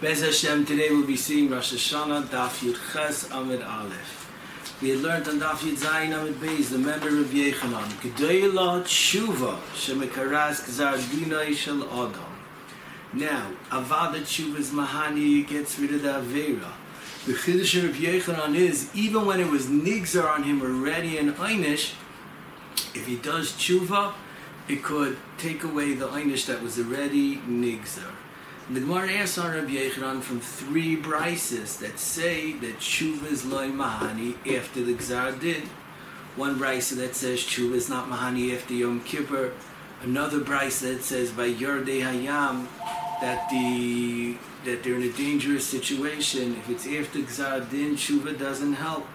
Bez Hashem, today we'll be seeing Rosh Hashanah, Daf Yud Ches Amid Aleph. We had learned on Daf Yud Zayin Amid Beis, the member of Yechanan, Gedei La Tshuva, Shemekaras Gzar Dinai Shel Adam. Now, Avada Tshuva is Mahani, gets rid of the Avera. The Chiddush of Yechanan is, even when it was Nigzar on him already in Einish, if he does Tshuva, it could take away the Einish that was already Nigzar. The Gemara asks on Rabbi Yechanan from three brises that say that tshuva is loy mahani after the gzar did. One brisa that says tshuva is not mahani after Yom Kippur. Another brisa that says by Yordei Hayam that the that they're in a dangerous situation. If it's after gzar din, tshuva doesn't help.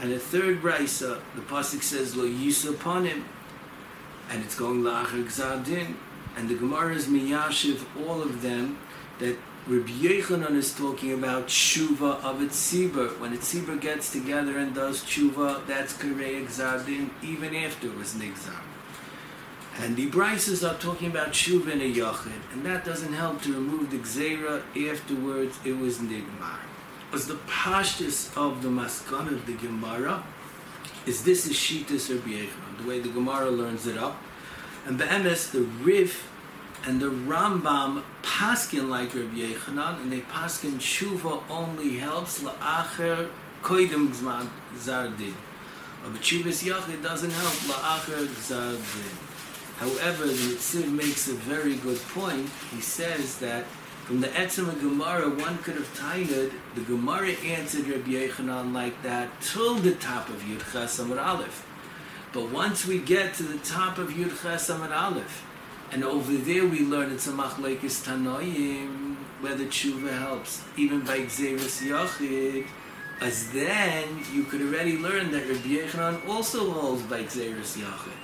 And a third brisa, the pasuk says lo yisa upon him, and it's going la'achar gzar. And the Gemara is miyashiv all of them that Rabbi Yechanan is talking about tshuva of its tzibur. When its tzibur gets together and does tshuva, that's karei exardin, even after it was nigzar. And the brises are talking about tshuva in a yachid, and that doesn't help to remove the gzera. Afterwards, it was nigmar. As the pashtus of the maskan of the Gemara is this is shitas Rabbi Yechanan, the way the Gemara learns it up. And be'emes, the Rif and the Rambam paskin like Rabbi Yechanan, and they paskin tshuva only helps la'acher koidim zman zardin. But tshuvas yachid doesn't help la'acher zardin. However, the Yitziv makes a very good point. He says that from the Etzem of Gemara, one could have titled the Gemara answered Rabbi Yechanan like that till the top of Yud Ches Amar Aleph. But once we get to the top of Yud Ches Amar Aleph, and over there we learn it's a machlekes tanoim where the tshuva helps, even by Xeris Yachid. As then you could already learn that Rabbi Yechanan also holds by Xeris Yachid.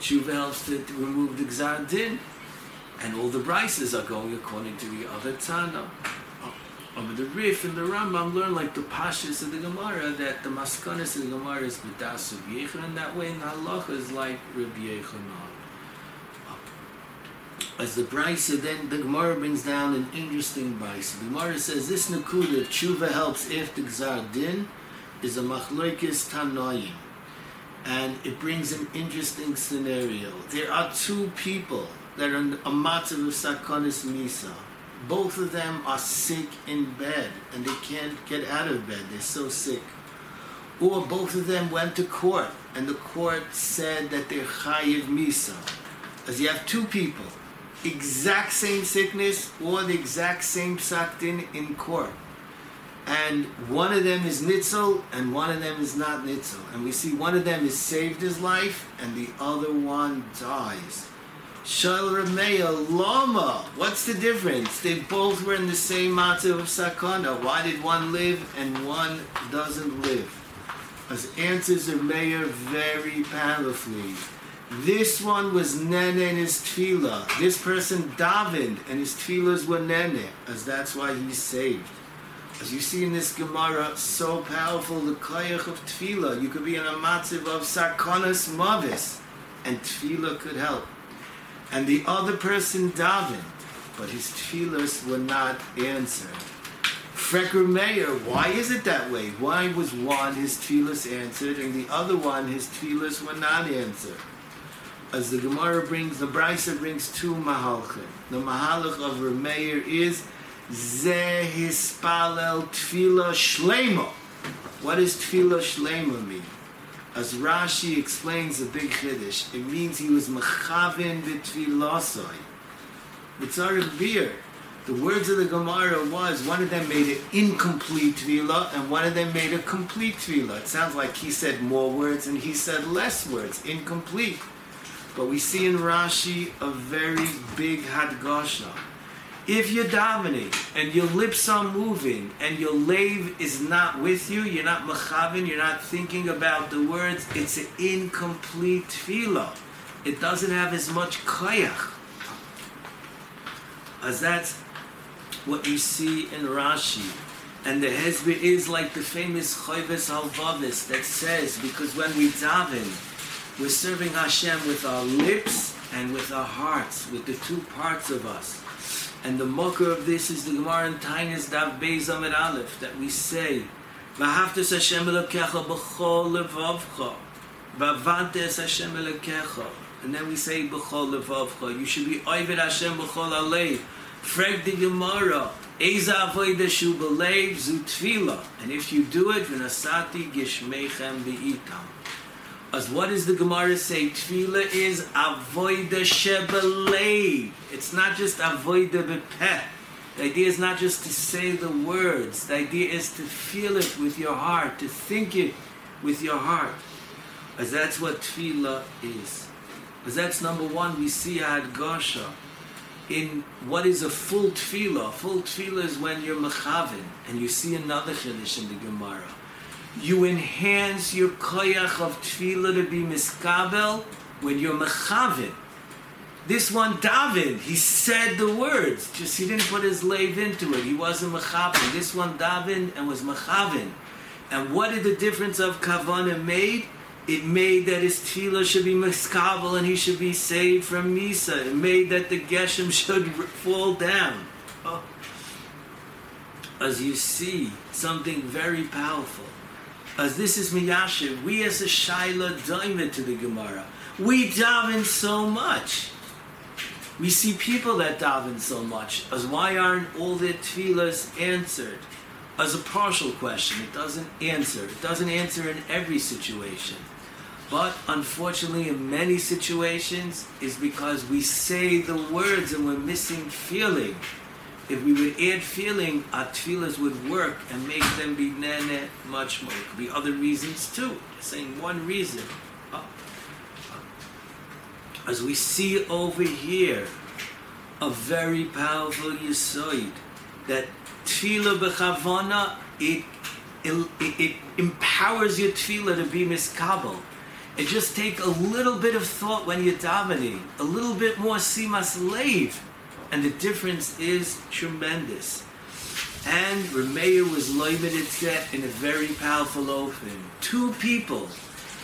Tshuva helps to, to remove the Gzar Din. And all the brises are going according to the other Tana. Over the Rif and the Rambam learn like the Pashas of the Gemara that the Maskanis of the Gemara is B'das of Yechanan. That way in Halacha is like Rabbi Yechanan as the brisa, then the Gemara brings down an interesting brisa. The Gemara says this nakuda tshuva helps after gzar din is a machloikis tanoim, and it brings an interesting scenario. There are two people that are in a matzav of sakonis misa. Both of them are sick in bed and they can't get out of bed. They're so sick. Or both of them went to court and the court said that they're chayiv misa. As you have two people exact same sickness or the exact same saktin in court. And one of them is nitzel and one of them is not nitzel. And we see one of them is saved his life and the other one dies. Shal Rameya Lama. What's the difference? They both were in the same matzah of sakana. Why did one live and one doesn't live? As answers Rameya very powerfully. This one was Nene in his tefillah. This person davened, and his tefillahs were Nene, as that's why he's saved. As you see in this Gemara, so powerful, the koyach of tefillah. You could be in a matziv of sarkonas mavis, and tefillah could help. And the other person davened, but his tefillahs were not answered. Frecker Meir, why is it that way? Why was one his tefillahs answered, and the other one his tefillahs were not answered? as the Gemara brings, the Brisa brings two mahalchim. The mahalach of Rameir is Ze hispalel tefillah shlema. What does tefillah shlema mean? As Rashi explains the big chiddush, it means he was mechavin b'tfilasai. B'tzarech beer. The words of the Gemara was one of them made an incomplete tefillah and one of them made a complete tefillah. It sounds like he said more words and he said less words, incomplete. But we see in Rashi a very big hadgasha. If you're davening and your lips are moving and your lave is not with you, you're not machavin, you're not thinking about the words, it's an incomplete tefillah. It doesn't have as much koyach. As that's what you see in Rashi. And the Hezbollah is like the famous Choyves Halvavis that says, because when we daven, we're serving Hashem with our lips and with our hearts, with the two parts of us. And the mocker of this is the Gemara in Dav Beis Amid Aleph that we say, V'haftes Hashem Elokecha b'chol levavcha, v'avantes Hashem Elokecha. And then we say b'chol levavcha. You should be oivet Hashem b'chol alev. Frag the Gemara, Eza avoida shu b'leiv zu tefillah. And if you do it, v'nasati gishmeichem b'itam. As what does the Gemara say? Tefillah is avoida shebelev. It's not just avoida bepeh. The idea is not just to say the words. The idea is to feel it with your heart, to think it with your heart. As that's what tefillah is. As that's number one, we see Hadgasha in what is a full tefillah. Full tefillah is when you're mechavin, and you see another chiddush in the Gemara you enhance your koyach of tefillah to be miskabel when you're mechavin. This one, David, he said the words, just he didn't put his lave into it. He wasn't mechavin. This one, David, and was mechavin. And what did the difference of kavana made? It made that his tefillah should be miskabel and he should be saved from misa. It made that the geshem should fall down. Oh. As you see, something very powerful as this is Miyashiv, we as a Shaila diamond to the Gemara. We daven so much. We see people that daven so much. As why aren't all their tefillahs answered? As a partial question, it doesn't answer. It doesn't answer in every situation. But unfortunately, in many situations, is because we say the words and we're missing feeling if we would add feeling, our tefillahs would work and make them be nene much more. It could be other reasons too. Just saying one reason. Oh. As we see over here, a very powerful yisoid that tefillah bechavana it, it, it empowers your tefillah to be miskabel. It just take a little bit of thought when you're davening, a little bit more simas lave and the difference is tremendous. And Rameir was limited set in a very powerful open. Two people.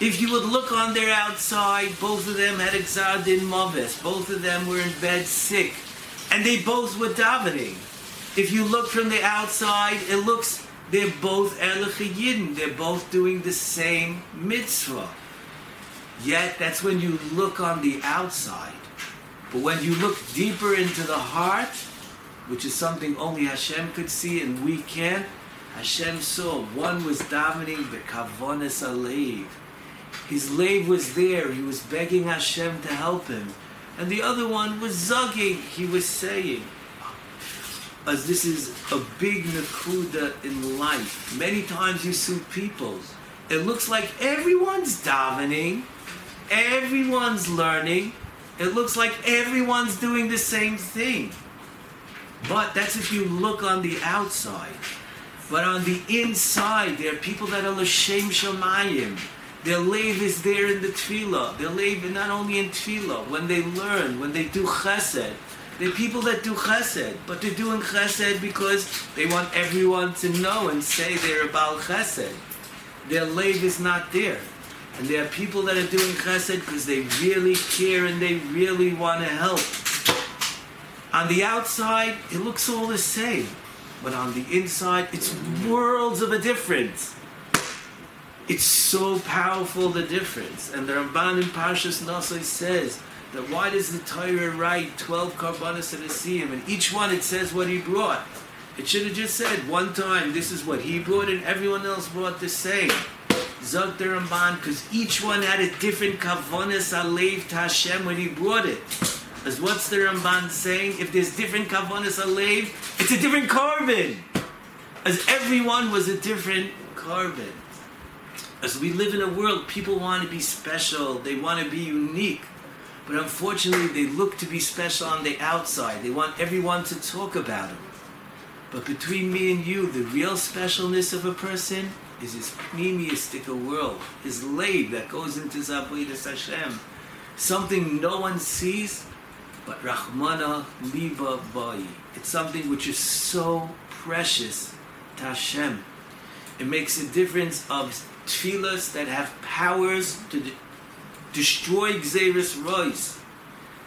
If you would look on their outside, both of them had exiled in mavis. Both of them were in bed sick. And they both were davening. If you look from the outside, it looks they're both Elachayidin. They're both doing the same mitzvah. Yet that's when you look on the outside. But when you look deeper into the heart, which is something only Hashem could see and we can't, Hashem saw one was davening the kavonis alev. His lave was there. He was begging Hashem to help him, and the other one was zugging. He was saying, as this is a big nakuda in life. Many times you see people. It looks like everyone's davening, everyone's learning, it looks like everyone's doing the same thing. But that's if you look on the outside. But on the inside, there are people that are l'shem shamayim. Their lave is there in the tefillah. Their lave not only in tefillah, when they learn, when they do chesed. They're people that do chesed, but they're doing chesed because they want everyone to know and say they're about chesed. Their lave is not there. And there are people that are doing chesed because they really care and they really want to help. On the outside, it looks all the same. But on the inside, it's worlds of a difference. It's so powerful, the difference. And the Ramban in Parshas Nosai says that why does the Torah write 12 Karbanis of Asiyim? And each one it says what he brought. It should have just said one time, this is what he brought, and everyone else brought the same. Zog the Ramban, because each one had a different kavonis alev to Hashem when he brought it. As what's the Ramban saying? If there's different kavonis alev, it's a different carbon. As everyone was a different carbon. As we live in a world, people want to be special, they want to be unique. But unfortunately, they look to be special on the outside. They want everyone to talk about them. But between me and you, the real specialness of a person is his pneumistic world, his lave that goes into Zavodas Hashem. Something no one sees, but Rahmana Liva Bayi. It's something which is so precious to Hashem. It makes a difference of tefillahs that have powers to de- destroy Xeris Rois.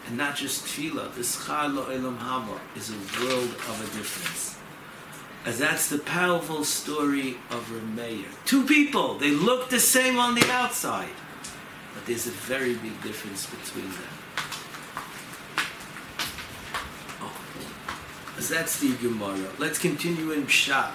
and not just tefillah. The schar lo elam haba is a world of a difference. As that's the powerful story of Rameir. Two people, they look the same on the outside, but there's a very big difference between them. Oh. As that's the Gemara. Let's continue in Pshat.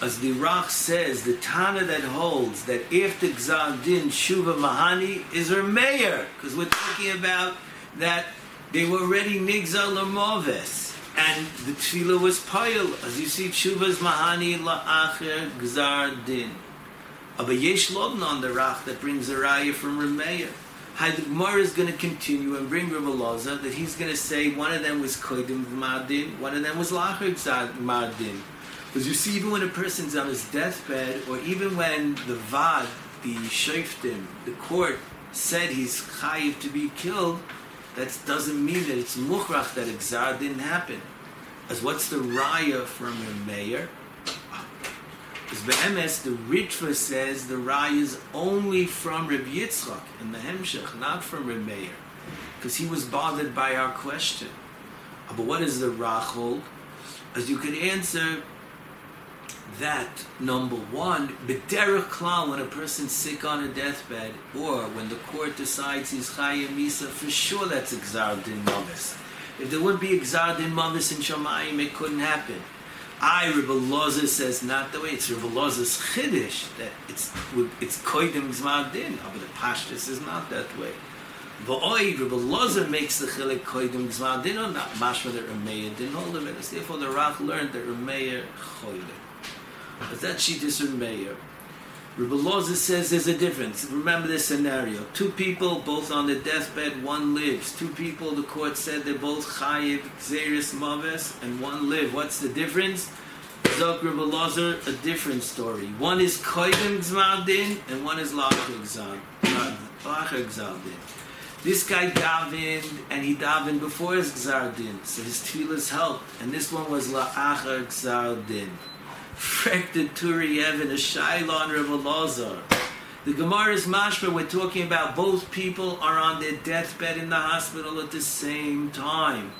As the Rach says, the Tana that holds that the Gzal Din Shuva Mahani is Rameir, because we're talking about that they were already Nigzal Moves, and the Tefillah was Payil, as you see, Tshuva's Mahani La'acher Gzar Din. Aber yesh lobn on the Rach that brings a raya from Rameir. How the Gemara is going to continue and bring Rabbi Loza that he's going to say one of them was Kodim Madin, one of them was Lacher Gzar Madin. Because you see, even when a person's on his deathbed, or even when the Vad, the Shoftim, the court, said he's chayiv to be killed, that doesn't mean that it's mukhrach that exar didn't happen. As what's the raya from a mayor? Because be'emes, the Ritva says the raya is only from Reb Yitzchak in the Hemshech, not from Reb Meir. Because he was bothered by our question. But what is the rachol? As you could answer that number one, b'derech klal, when a person's sick on a deathbed, or when the court decides he's chayim misa, for sure that's exar din mavis. If there would be exar din mavis in Shamayim, it couldn't happen. I, Rebbe Loza says not the way. It's Rebbe Loza's chiddush that it's it's koidim zmar din, but the pashtus is not that way. V'oi, Rebbe Loza makes the chilik koidim zmar din, or not mashma that Rameir didn't hold of it. Therefore, the Rach learned that Rameir choilim. But that sheet is from Meir. Rabbi Loza says there's a difference. Remember this scenario. Two people, both on the deathbed, one lives. Two people, the court said they're both chayiv, xeris, maves, and one live. What's the difference? Zok Rabbi Loza, a different story. One is koidim gzmadin, and one is lacher gzaldin. This guy davened, and he davened before his gzardin, so his tefillahs helped. And this one was la'acher gzardin. Frek the Turei Even, a Shailon Rebbe. The Gemara is mashma, we're talking about both people are on their deathbed in the hospital at the same time.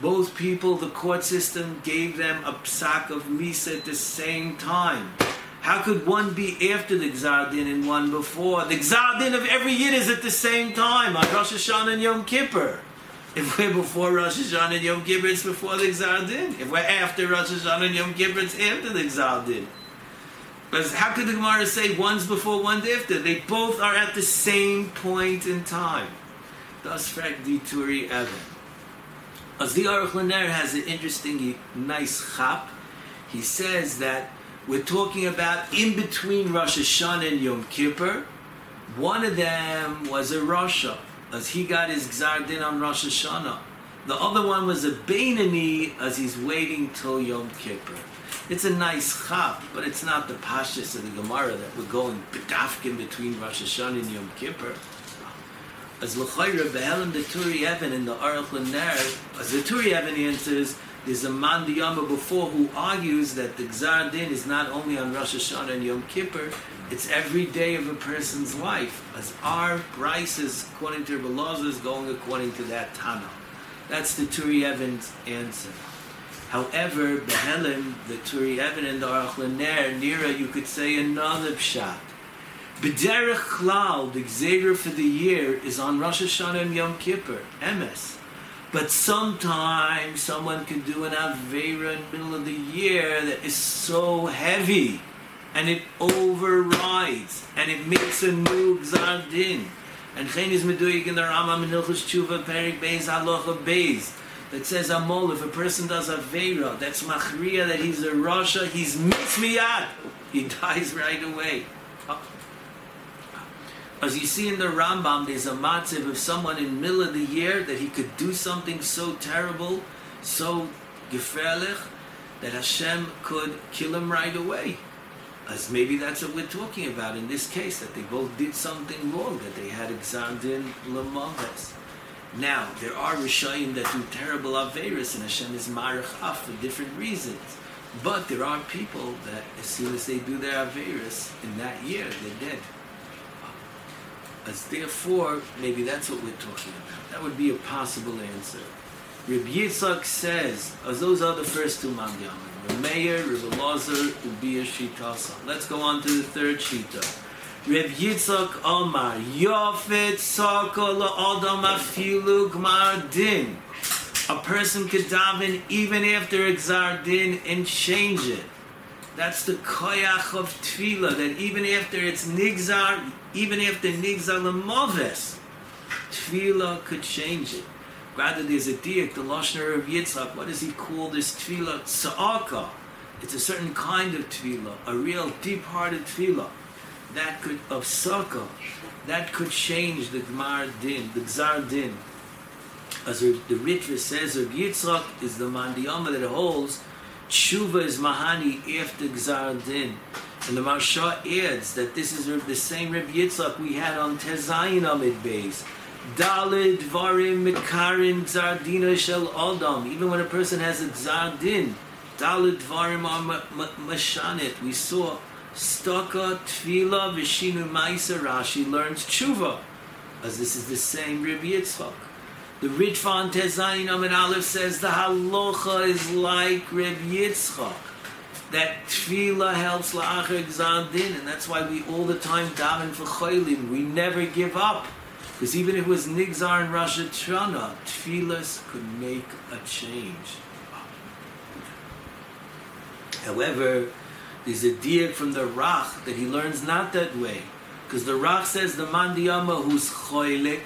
Both people, the court system gave them a psak of misa at the same time. How could one be after the Gzardin and one before? The Gzardin of every Yid is at the same time on Rosh Hashanah and Yom Kippur. If we're before Rosh Hashanah and Yom Kippur, it's before the Gzar Din. If we're after Rosh Hashanah and Yom Kippur, it's after the Gzar Din. But how could the Gemara say one's before, one's after? They both are at the same point in time. Thus, Frank Dituri Evan. As the Aruch Laner has an interesting, nice chap, he says that we're talking about in between Rosh Hashanah and Yom Kippur. One of them was a Rasha as he got his Gzar Din on Rosh Hashanah. The other one was a Beinani as he's waiting till Yom Kippur. It's a nice chap, but it's not the pashas of the Gemara that we're going bedafkin between Rosh Hashanah and Yom Kippur. As l'chayra behelim the Turi Evan in the Aruch Laner, as the Turi Evan answers, there's a man Yama before who argues that the Gzar Din is not only on Rosh Hashanah and Yom Kippur, it's every day of a person's life. As our prices, according to Rabbi is going according to that Tana. That's the Turi Evans answer. However, Behelim, the Turei Even and the Aruch Laner, Nira, you could say another pshat. B'derech Klal, the Gzeir for the year, is on Rosh Hashanah and Yom Kippur, Emes. But sometimes someone can do an Avera in the middle of the year that is so heavy and it overrides and it makes a new Gzar Din. And Chen is Meduyik in the Rambam in Hilchus Tshuva Perik Beis Halacha Beis that says Amol, if a person does a Veira, that's Machriya, that he's a Rasha, he's mitzviyat. He dies right away. As you see in the Rambam, there's a matziv of someone in middle of the year that he could do something so terrible, so gefährlich, that Hashem could kill him right away. As maybe that's what we're talking about in this case, that they both did something wrong, that they had exandin lamaves. Now, there are Rishayim that do terrible Averis, and Hashem is Marich Af for different reasons. But there are people that as soon as they do their Averis, in that year, they're dead. As therefore, maybe that's what we're talking about. That would be a possible answer. Reb Yitzhak says, as those are the first two Mandyamin, the mayor, Reb Elazar, Ubiyah Shitasa. Let's go on to the third Shita. Reb Yitzhak Omar, Yofet Saka La'adam Afilu Gmar Din. A person could daven even after Exar Din and change it. That's the koyach of tefillah, that even after it's nigzar, even after nigzar lemoves, tefillah could change it. Rather, there's a diak, the Lashner of Yitzhak, what does he call this tefillah? Sa'aka. It's a certain kind of tefillah, a real deep-hearted tefillah. That could, of Saka, that could change the Gmar Din, the Gzar Din. As the Ritva says, of Yitzhak is the mandiyama that holds Tshuva is Mahani after Gzar Din. And the Maharsha adds that this is the same Reb Yitzhak we had on Tezayin Amid Beis. Dalid Varim Mikarin Gzar Dina Shel Adam. Even when a person has a Gzar Din, Dalid Varim are Mashanit. We saw Staka Tfila Vishinu Maisa Rashi learns Tshuva. As this is the same Reb Yitzhak. The Ritvan Tezayin Amid Aleph says the halacha is like Reb Yitzchak. That tefillah helps la'achar gzadin, and that's why we all the time daven for chaylim. We never give up. Because even if it was Nigzar and Rosh Hashanah, tefillahs could make a change. However, there's a diak from the Rach that he learns not that way. Because the Rach says the mandiyama who's choylik,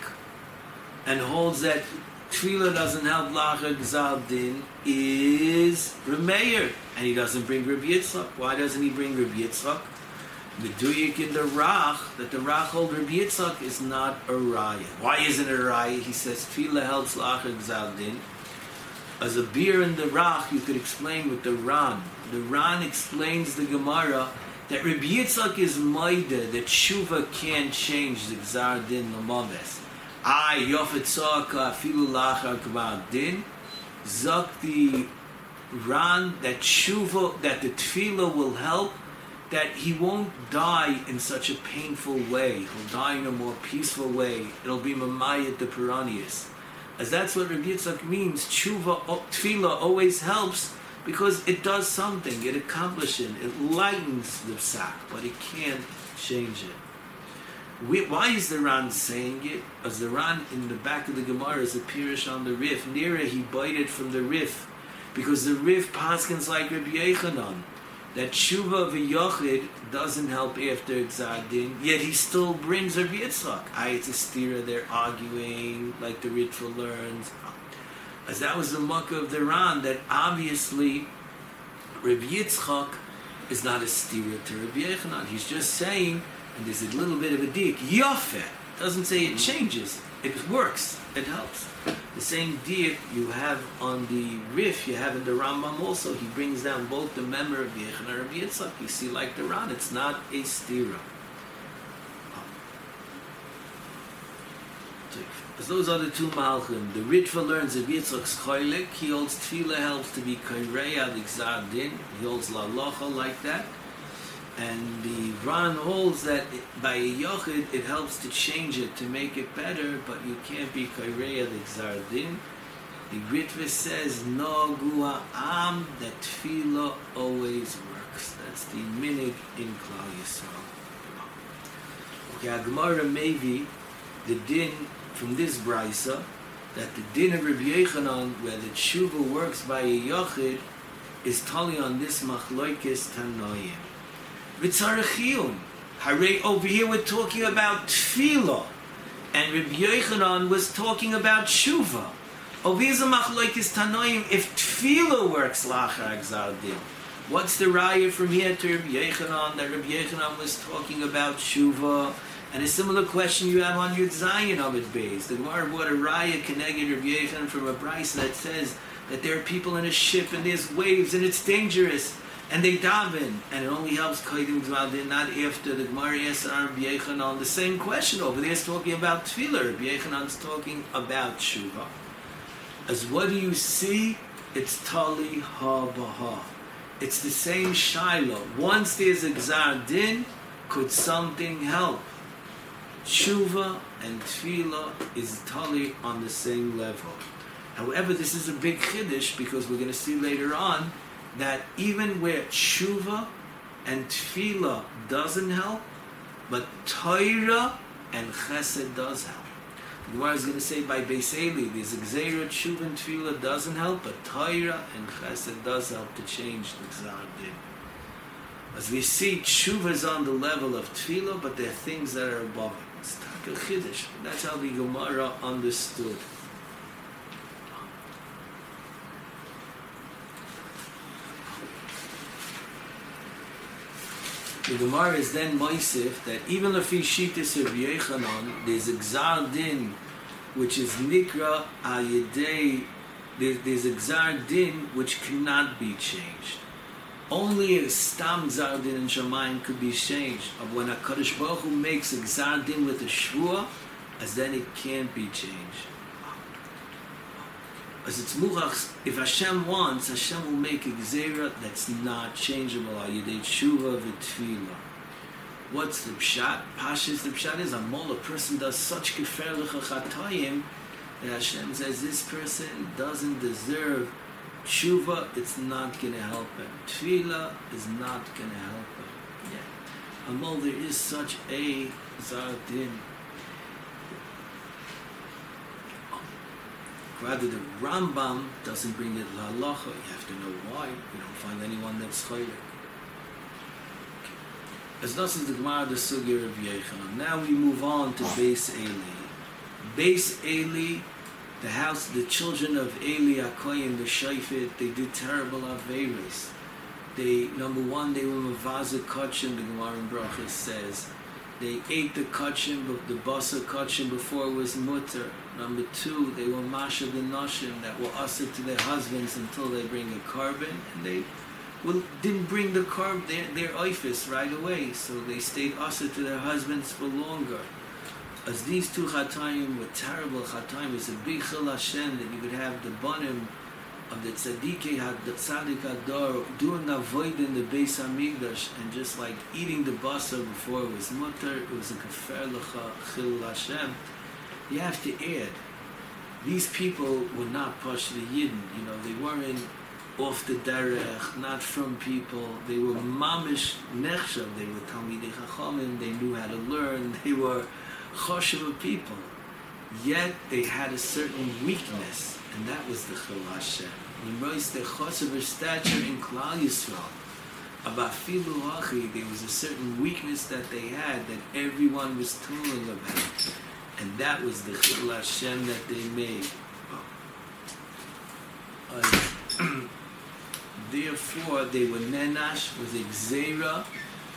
and holds that tefillah doesn't help lacha gzal din is Remeir, and he doesn't bring Rabbi Yitzchak. Why doesn't he bring Rabbi Yitzchak? Meduyik in the Rach that the Rach hold Rabbi Yitzchak is not a raya. Why isn't it a raya? He says tefillah helps lacha gzal din. As a beer in the Rach, you could explain with the Ran. The Ran explains the Gemara that Rabbi Yitzchak is maida that Shuva can't change the gzar din lamaves. I yofet afilu lachar kvar din. Zok the ran that shuva that the tefillah will help that he won't die in such a painful way. He'll die in a more peaceful way. It'll be mamayat the Piranius. As that's what Rabbi Yitzchak means, tshuva, tefillah always helps because it does something, it accomplishes, it lightens the sack, but it can't change it. We, why is the Ran saying it? As the Ran in the back of the Gemara is a pirish on the Rif. Nearer he bited from the Rif, because the Rif paskins like Rabbi Yechanan that Shuva v'Yochid doesn't help after Exadin, yet he still brings Rabbi Yitzchak. Stira, they're arguing, like the Ritva learns. As that was the muck of the Ran, that obviously Rabbi Yitzchak is not a stira to Rabbi Yechanan. He's just saying and there's a little bit of a dik. Yafeh doesn't say it changes. It works. It helps. The same dik you have on the Rif, you have in the Rambam also. He brings down both the member of Yechon and Rabbi Yitzchak. You see, like the Ran, it's not a stira. As those are the two Malchim, the Ritva learns of Yitzchak's Choylik, he holds Tefillah helps to be Kaireya, the Gzar Din, he holds La Locha like that, and the Ran holds that it, by a yochid it helps to change it to make it better, but you can't be kaireya the gzardin. The Ritva says no gua am that tefillah always works. That's the minig in Klal Yisrael. Okay, Agmara maybe the din from this brisa that the din of Rabbi Yechanan where the tshuva works by a yochid is tali on this machloikis tanoyim. V'tzarechiyun. Hare, over here we're talking about tefillah. And Rabbi Yochanan was talking about tshuva. Over here's a tanoim if tefillah works lachar gzar din. What's the raya from here to Rabbi Yochanan that Rabbi Yochanan was talking about tshuva? And a similar question you have on Yud Zayin of it base. The Gemara brought a raya connected Rabbi Yochanan from a brisa that says that there are people in a ship and there's waves and it's dangerous and they daven, and it only helps Kaidim Dvadin, not after the Gemara asks Rabbi Yechanan the same question over there. Talking about Tefillah. Rabbi Yechanan's talking about Tshuva. As what do you see? It's Tali Ha Baha. It's the same Shiloh. Once there's a Gzar Din, could something help? tshuva and tefillah is totally on the same level. However, this is a big chiddush because we're going to see later on that even where tshuva and tefillah doesn't help, but Torah and chesed does help. The Gemara is going to say by Beis Eli, this Gzeira, Tshuva, and Tefillah doesn't help, but Torah and Chesed does help to change the Gzar Din. As we see, Tshuva is on the level of Tefillah, but there are things that are above it. It's Takel Chiddush. That's how the Gemara understood. The Gemara is then moisif that even if he shittis of Yechanan, there's a gzar din, which is nikra ayidei, there, there's a gzar din which cannot be changed. Only a stam gzar din in Shamayim could be changed. But when a Kaddish Baruch Hu makes a gzar din with a shvua, as then it can't be changed. As it's muchach, if Hashem wants, Hashem will make a gzera that's not changeable. Al yedei tshuva v'tfila. What's the pshat? Pashas the pshat is a mole. A person does such kefer l'chachatayim that Hashem says this person doesn't deserve tshuva. It's not going to help him. Tefillah is not going to help him. Yeah. Amol, there is such a zardin. Rather, the Rambam doesn't bring it la halacha. You have to know why. You don't find anyone that's chaylik. As thus is the Gemara the Sugir of Yechanan. Now we move on to Beis Eli. Beis Eli, the house, the children of Eli Akoyim, the Shaifit, they did terrible averis. They number one, they were mavaza kachim. The Gemara in Brachas says they ate the kachim, the basa kachim before it was mutter. Number two, they were masha the nashim that were usher to their husbands until they bring a carbon, and they well, didn't bring the carb their their ifis right away, so they stayed usher to their husbands for longer. As these two chatayim were terrible chatayim, it's a big chil Hashem that you could have the banim of the tzaddik had the tzaddik hador doing avoid in the Beis Hamikdash and just like eating the basa before it was mutter, it was a kafer lecha chil Hashem. You have to add, these people were not push the Yidden, you know, they weren't off the derech, not from people. They were mamish nechshav. They were talmidei chachamim. They knew how to learn. They were choshev people. Yet they had a certain weakness, and that was the chil Hashem. Nimrois the choshev stature in Klal Yisrael. About filu hachi, there was a certain weakness that they had that everyone was telling about, and that was the chil Hashem that they made. Uh, therefore they were nenash with exera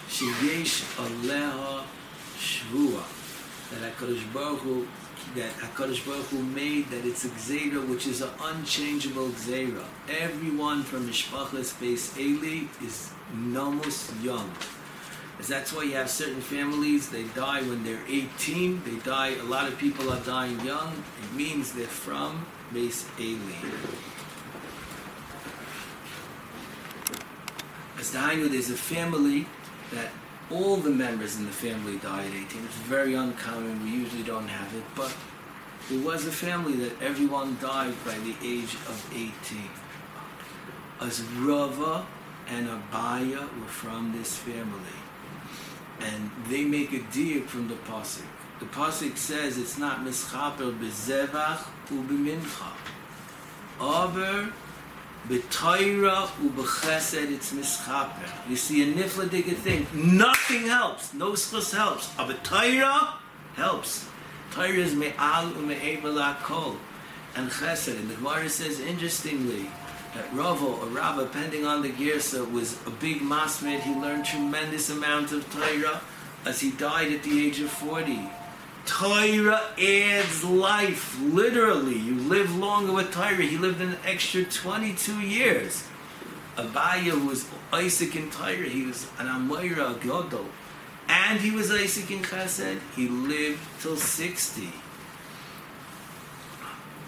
sheyesh aleha shvua that HaKadosh Baruch that HaKadosh Baruch Hu made that it's a gzeira which is an unchangeable gzeira. Everyone from Mishpachas Beis Eli is nomus young. As that's why you have certain families, they die when they're 18, they die, a lot of people are dying young, it means they're from Beis Eli. As Dainu, there's a family that all the members in the family die at 18. It's very uncommon, we usually don't have it, but there was a family that everyone died by the age of 18. As Rava and Abaye were from this family. And they make a deal from the Pasik. The Pasik says it's not mischaper bezevach u b'mincha. Aber B'toira u'b'chesed it's mischaper. You see a nifladige thing. Nothing helps. No schus helps. A b'toira helps. Toira is me'al u'me'evel kol. And chesed. And the Gemara says, interestingly, that Ravo or Rabba, depending on the Girsa, was a big masmed. He learned tremendous amount of Torah as he died at the age of 40. Torah adds life, literally. You live longer with Torah. He lived an extra 22 years. Abaya was Isaac in Torah. He was an Amoira Godel. And he was Isaac in Chesed. He lived till 60.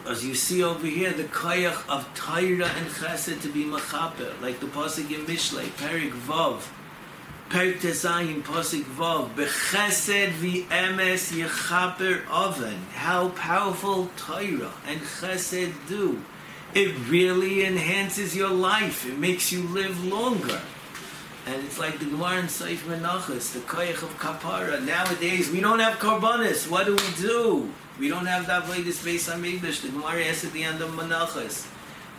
As you see over here, the koyach of Torah and Chesed to be machaper, like the pasuk in Mishlei, Perik Vav. Perk Tesayim Posik Vov, Bechesed v'emes yechaper oven. How powerful Torah and Chesed do. It really enhances your life. It makes you live longer. And it's like the Gemara in Seif Menachos, the Koyach of Kapara. Nowadays, we don't have Karbonis. What do we do? We don't have that way this base on English. The Gemara asks at the end of Menachos.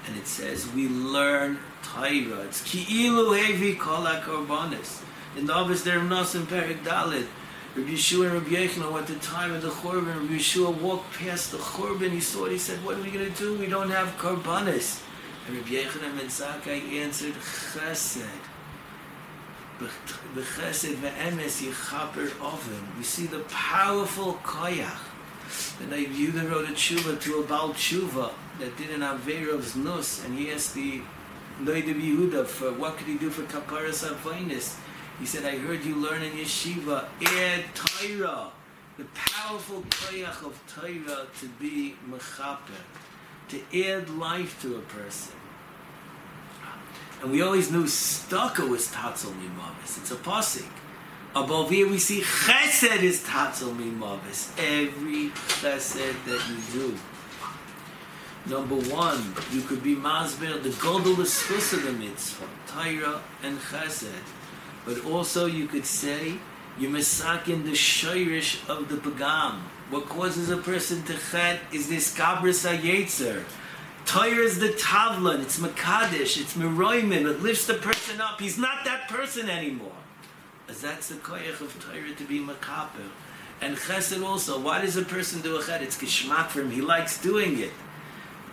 And it says, we learn Torah. It's Ki'ilu Hevi Kol HaKarbonis. In the Abbas there, Nasim Perik Dalit, Rabbi Yeshua and Rabbi Yechon at the time of the Churban. Rabbi Yeshua walked past the Churban. He saw it. He said, what are we going to do? We don't have Karbonis. And Rabbi Yechon and Zakai answered, Chesed. B'chesed ve'emes yichaper oven. We see the powerful koyach. And I Yehuda wrote a tshuva to a Baal tshuva that did an Averov's nus, and he asked the Noid of Yehuda for what could he do for kaparas avonis. He said, I heard you learn in yeshiva, add Torah, the powerful koyach of Torah to be mechaper, to add life to a person. And we always knew Stucca was Tatzel Mimavis. It's a pasik. Above here we see Chesed is Tatzel Mimavis. Every Chesed that you do. Number one, you could be Masber, the Esfus of the Mitzvah, Torah and Chesed. But also you could say, you in the Shoirish of the Pagam. What causes a person to chet is this Kabris HaYetzer. Torah is the Tavlan, it's Makadish, it's Meroimim, it lifts the person up. He's not that person anymore. As that's the koyach of Torah to be Makaper. And Chesed also, why does a person do a chet? It's Kishmak for him, he likes doing it.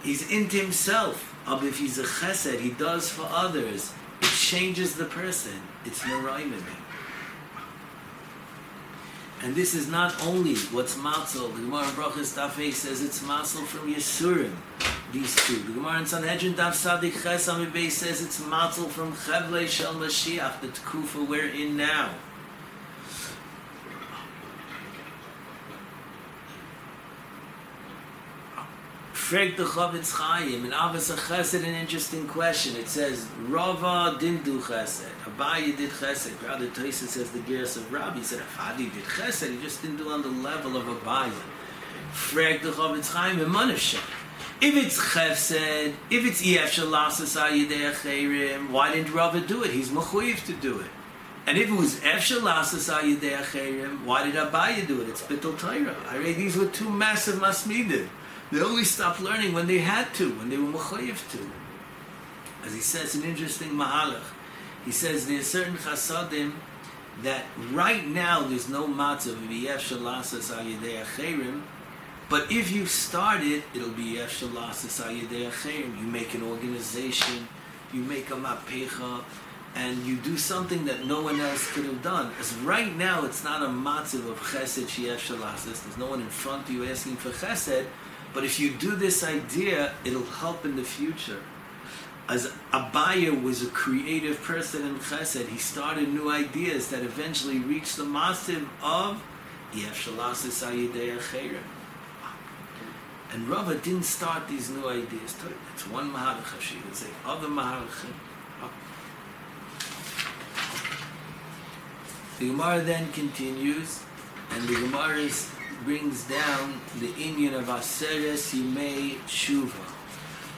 He's into himself. But if he's a Chesed, he does for others. It changes the person. It's Meroimim. And this is not only what's Matzal. The Gemara in Brachas says it's Matzal from Yisurim. These two. The Gemara in Sanhedrin Daf Sadik Ches Amibay says it's Matzal from Chevle Shel Mashiach, the Tkufa we're in now. Frag the Chofetz Chaim, in Ahavas Chesed, an interesting question. It says, Rava didn't do Chesed. Abaye did Chesed. Rather, Toysa says the Geras of Rabbi. He said, Afadi did Chesed. He just didn't do on the level of Abaye. Frag the Chofetz Chaim, in Manashem. If it's Chesed, if it's Yef Shalasas Ayidei why didn't Rava do it? He's Mechuyev to do it. And if it was Ef Shalasas Ayidei Acherim, why did Abaye do it? It's Bittul Torah. I read these were two massive Masmidim. They only stopped learning when they had to, when they were mechayiv to. As he says, an interesting mahalach. He says there's certain chasadim that right now there's no matzah of yef shalasas acherim, but if you start it, it'll be yef shalasas ayidei acherim. You make an organization, you make a mapecha, and you do something that no one else could have done. As right now, it's not a matzah of chesed sheyef. There's no one in front of you asking for chesed, but if you do this idea, it'll help in the future. As Abaye was a creative person in Chesed, he started new ideas that eventually reached the massive of and Rava didn't start these new ideas. It's one she would say. Other Mahalachim. The Gemara then continues, and the Gemara is brings down the Indian of Aseres Yimei Tshuva.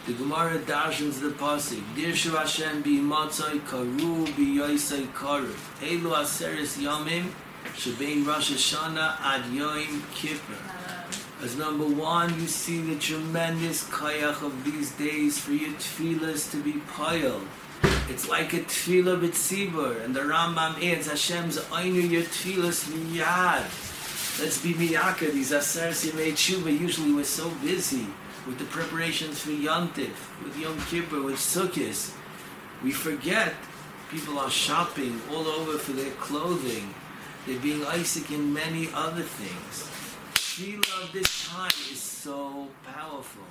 The Gemara darshans the pasuk, Dirshu Hashem bi motzoi karu bi yoisei karu. Elu Aseres Yomim shebein Rosh Hashanah ad Yom Kippur. As number one, you see the tremendous kayach of these days for your tefillahs to be piled. It's like a tefillah b'tzibur, and the Rambam adds Hashem's oinu your tefillahs miyad. Let's be miyaka. These aseres yemei tshuva usually we're so busy with the preparations for Yontif, with Yom Kippur, with Sukkot. We forget people are shopping all over for their clothing. They're being Isaac in many other things. Of this time is so powerful.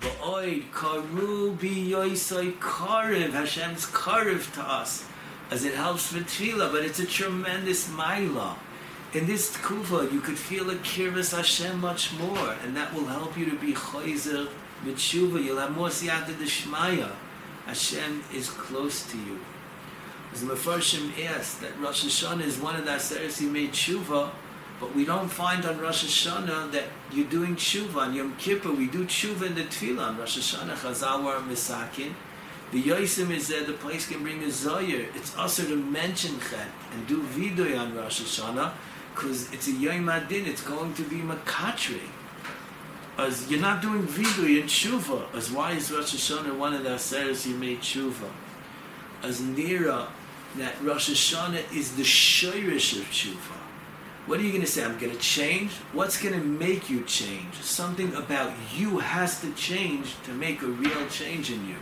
Ba'oid karu bi yoisai karev. Hashem's karev to us as it helps for tefillah, but it's a tremendous milah in this tkufa, you could feel a kirvas Hashem much more, and that will help you to be chayzer b'tshuva. You'll have more siyata d'shmaya. Hashem is close to you. As Mefarshim asked that Rosh Hashanah is one of the Aseres you made tshuva, but we don't find on Rosh Hashanah that you're doing tshuva. On Yom Kippur, we do tshuva in the tefillah. On Rosh Hashanah, Chazal were misakin. The Yosim is there, the place can bring a Zoyer. It's also to mention Chet and do Vidoy on Rosh Hashanah because it's a Yom Adin, it's going to be Makatri. As you're not doing Vidoy and Tshuva, as why is Rosh Hashanah one of the Aseres you made Tshuva? As Nira, that Rosh Hashanah is the Shoirish of Tshuva. What are you going to say? I'm going to change? What's going to make you change? Something about you has to change to make a real change in you.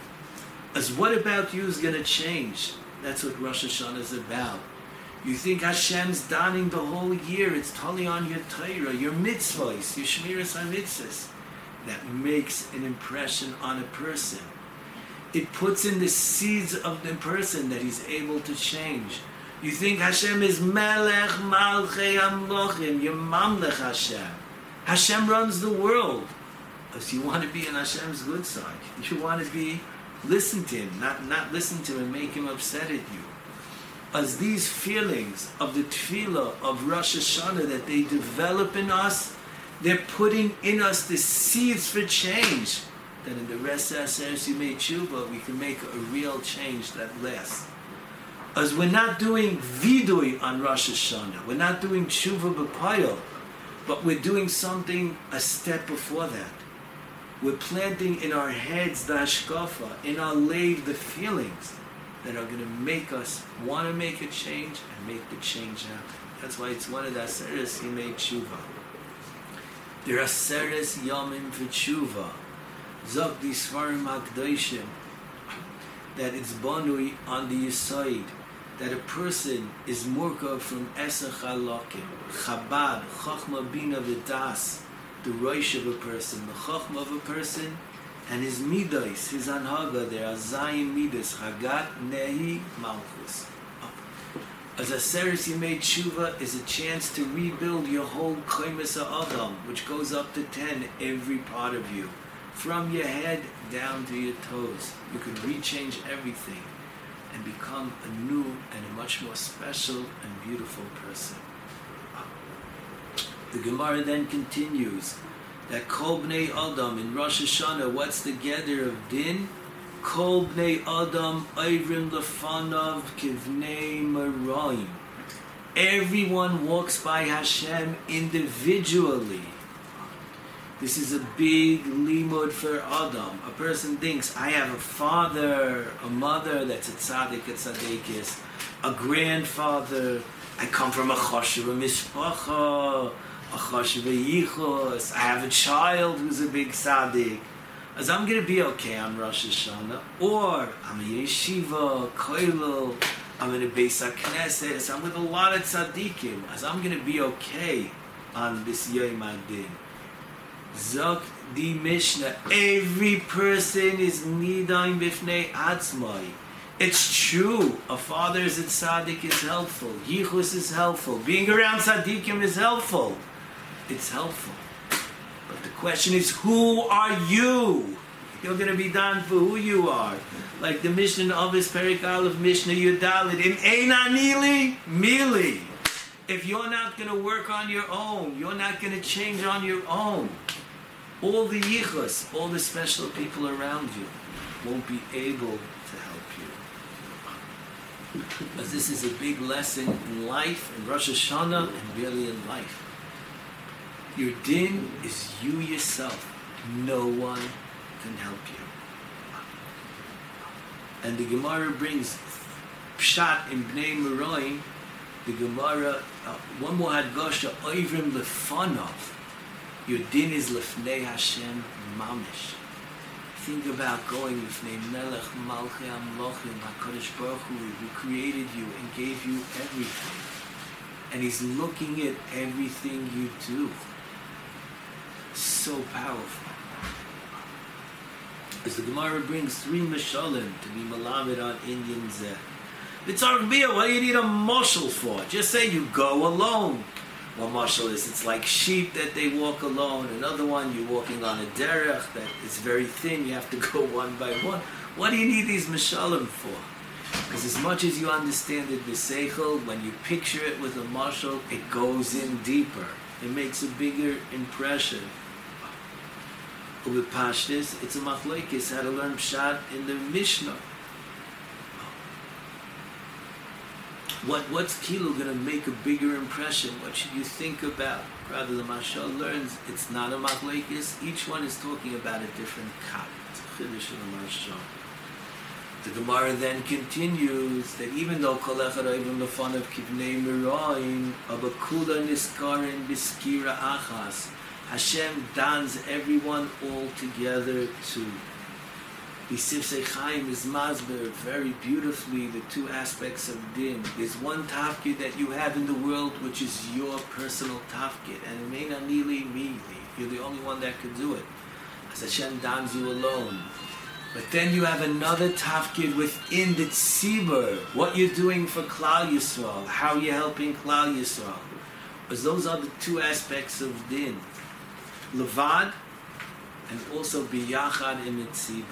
As what about you is going to change? That's what Rosh Hashanah is about. You think Hashem's donning the whole year, it's totally on your Torah, your mitzvahs, your shmiras mitzvahs. That makes an impression on a person. It puts in the seeds of the person that he's able to change. You think Hashem is Melech Malchei Amlochim, you're Mamlech Hashem. Hashem runs the world. Because you want to be on Hashem's good side. You want to be listen to him, not, not listen to him and make him upset at you. As these feelings of the tefillah of Rosh Hashanah that they develop in us, they're putting in us the seeds for change. That in the rest of us, you made tshuva, we can make a real change that lasts. As we're not doing vidui on Rosh Hashanah, we're not doing tshuva b'payel, but we're doing something a step before that. We're planting in our heads the hashkafa, in our lave the feelings that are going to make us want to make a change and make the change happen. That's why it's one of the aseres made tshuva. There are aseres yomim for tshuva. Zok di svarim hakdoshim that it's bonui on the side that a person is murkav from esach halakim, chabad, chachma bina v'das, the roish of a person, the chachma of a person, and his midas, his anhaga, there are zayin midas, hagat, nehi, malchus. As a seres you made tshuva is a chance to rebuild your whole kaimis adam, which goes up to ten, every part of you. From your head down to your toes. You can rechange everything and become a new and a much more special and beautiful person. The Gemara then continues that Kol Bnei Adam in Rosh Hashanah, what's the gather of Din? Kol Bnei Adam Ivrim Lefanav Kivnei Maraim. Everyone walks by Hashem individually. This is a big limud for Adam. A person thinks, I have a father, a mother that's a tzaddik, a tzaddikis, a grandfather, I come from a choshev, a mishpacha, yichos, I have a child who's a big tzaddik. As I'm going to be okay on Rosh Hashanah, or I'm a yeshiva, koilel, I'm in a Beis HaKnesset, I'm with a lot of tzaddikim, as I'm going to be okay on this Yom Adin. Zok di Mishnah. Every person is nidaim bifnei atzmai. It's true. A father is a tzaddik is helpful. Yichus is helpful. Being around tzaddikim is helpful. It's helpful. But the question is, who are you? You're going to be done for who you are. Like the Mishnah of his Perik of Mishnah Yudalit. In Einanili, Mili. If you're not going to work on your own, you're not going to change on your own all the yichus, all the special people around you won't be able to help you. Because this is a big lesson in life, in Rosh Hashanah, and really in life. Your din is you yourself. No one can help you. And the Gemara brings pshat in Bnei Meroim, the Gemara, uh, one more hadgasha, oivrim lefanav, your din is lefnei Hashem mamish. Think about going lefnei Melech Malchei Amlochim Hakadosh Baruch Hu, who created you and gave you everything, and He's looking at everything you do. So powerful. As the Gemara brings three mashalim to be malamed on Indian Zeh. It's. What do you need a mashal for? Just say you go alone. One mashal is it's like sheep that they walk alone. Another one, you're walking on a derech that is very thin. You have to go one by one. What do you need these mashalim for? Because as much as you understand it b'seichel, when you picture it with a mashal, it goes in deeper. It makes a bigger impression. With Pashtis, it's a machlekes how to learn pshat in the Mishnah. What what's kilo going to make a bigger impression? What should you think about? Rather, the Mashal learns it's not a machlekes. Each one is talking about a different cut. It's a of the Mashal. The Gemara then continues that even though oivim lefon of kivnei miroim, abakula niskarin biskira achas, Hashem dons everyone all together to Yisif Chaim is masber very beautifully the two aspects of din. There's one tafkid that you have in the world which is your personal tafkid, and it may not really me. You're the only one that could do it. As Hashem dons you alone. But then you have another tafkid within the tzibur. What you're doing for Klal Yisrael, how you're helping Klal Yisrael. Because those are the two aspects of din. Levad and also biyachad in the tzibur.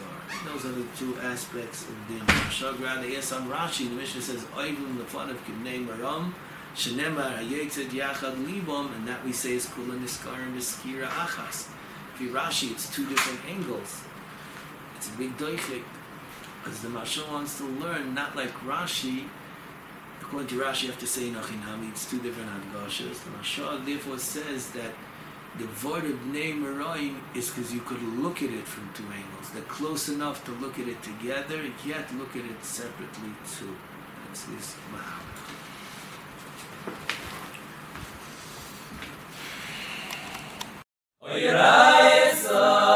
Those are the two aspects of din. Shagra, the yes on Rashi, the Mishnah says, Oivim lefan of kibnei maram, shenemar hayetzed yachad libom, and that we say is kula niskarim miskira achas. If you Rashi, it's two different angles. It's a big doichik. Because the Mashal wants to learn, not like Rashi, according to Rashi, you have to say Nachinami, it's two different Hadgashas. The Mashal therefore says that the word of name Maraim is because you could look at it from two angles. They're close enough to look at it together, yet look at it separately too. That's this Mahal. Oh,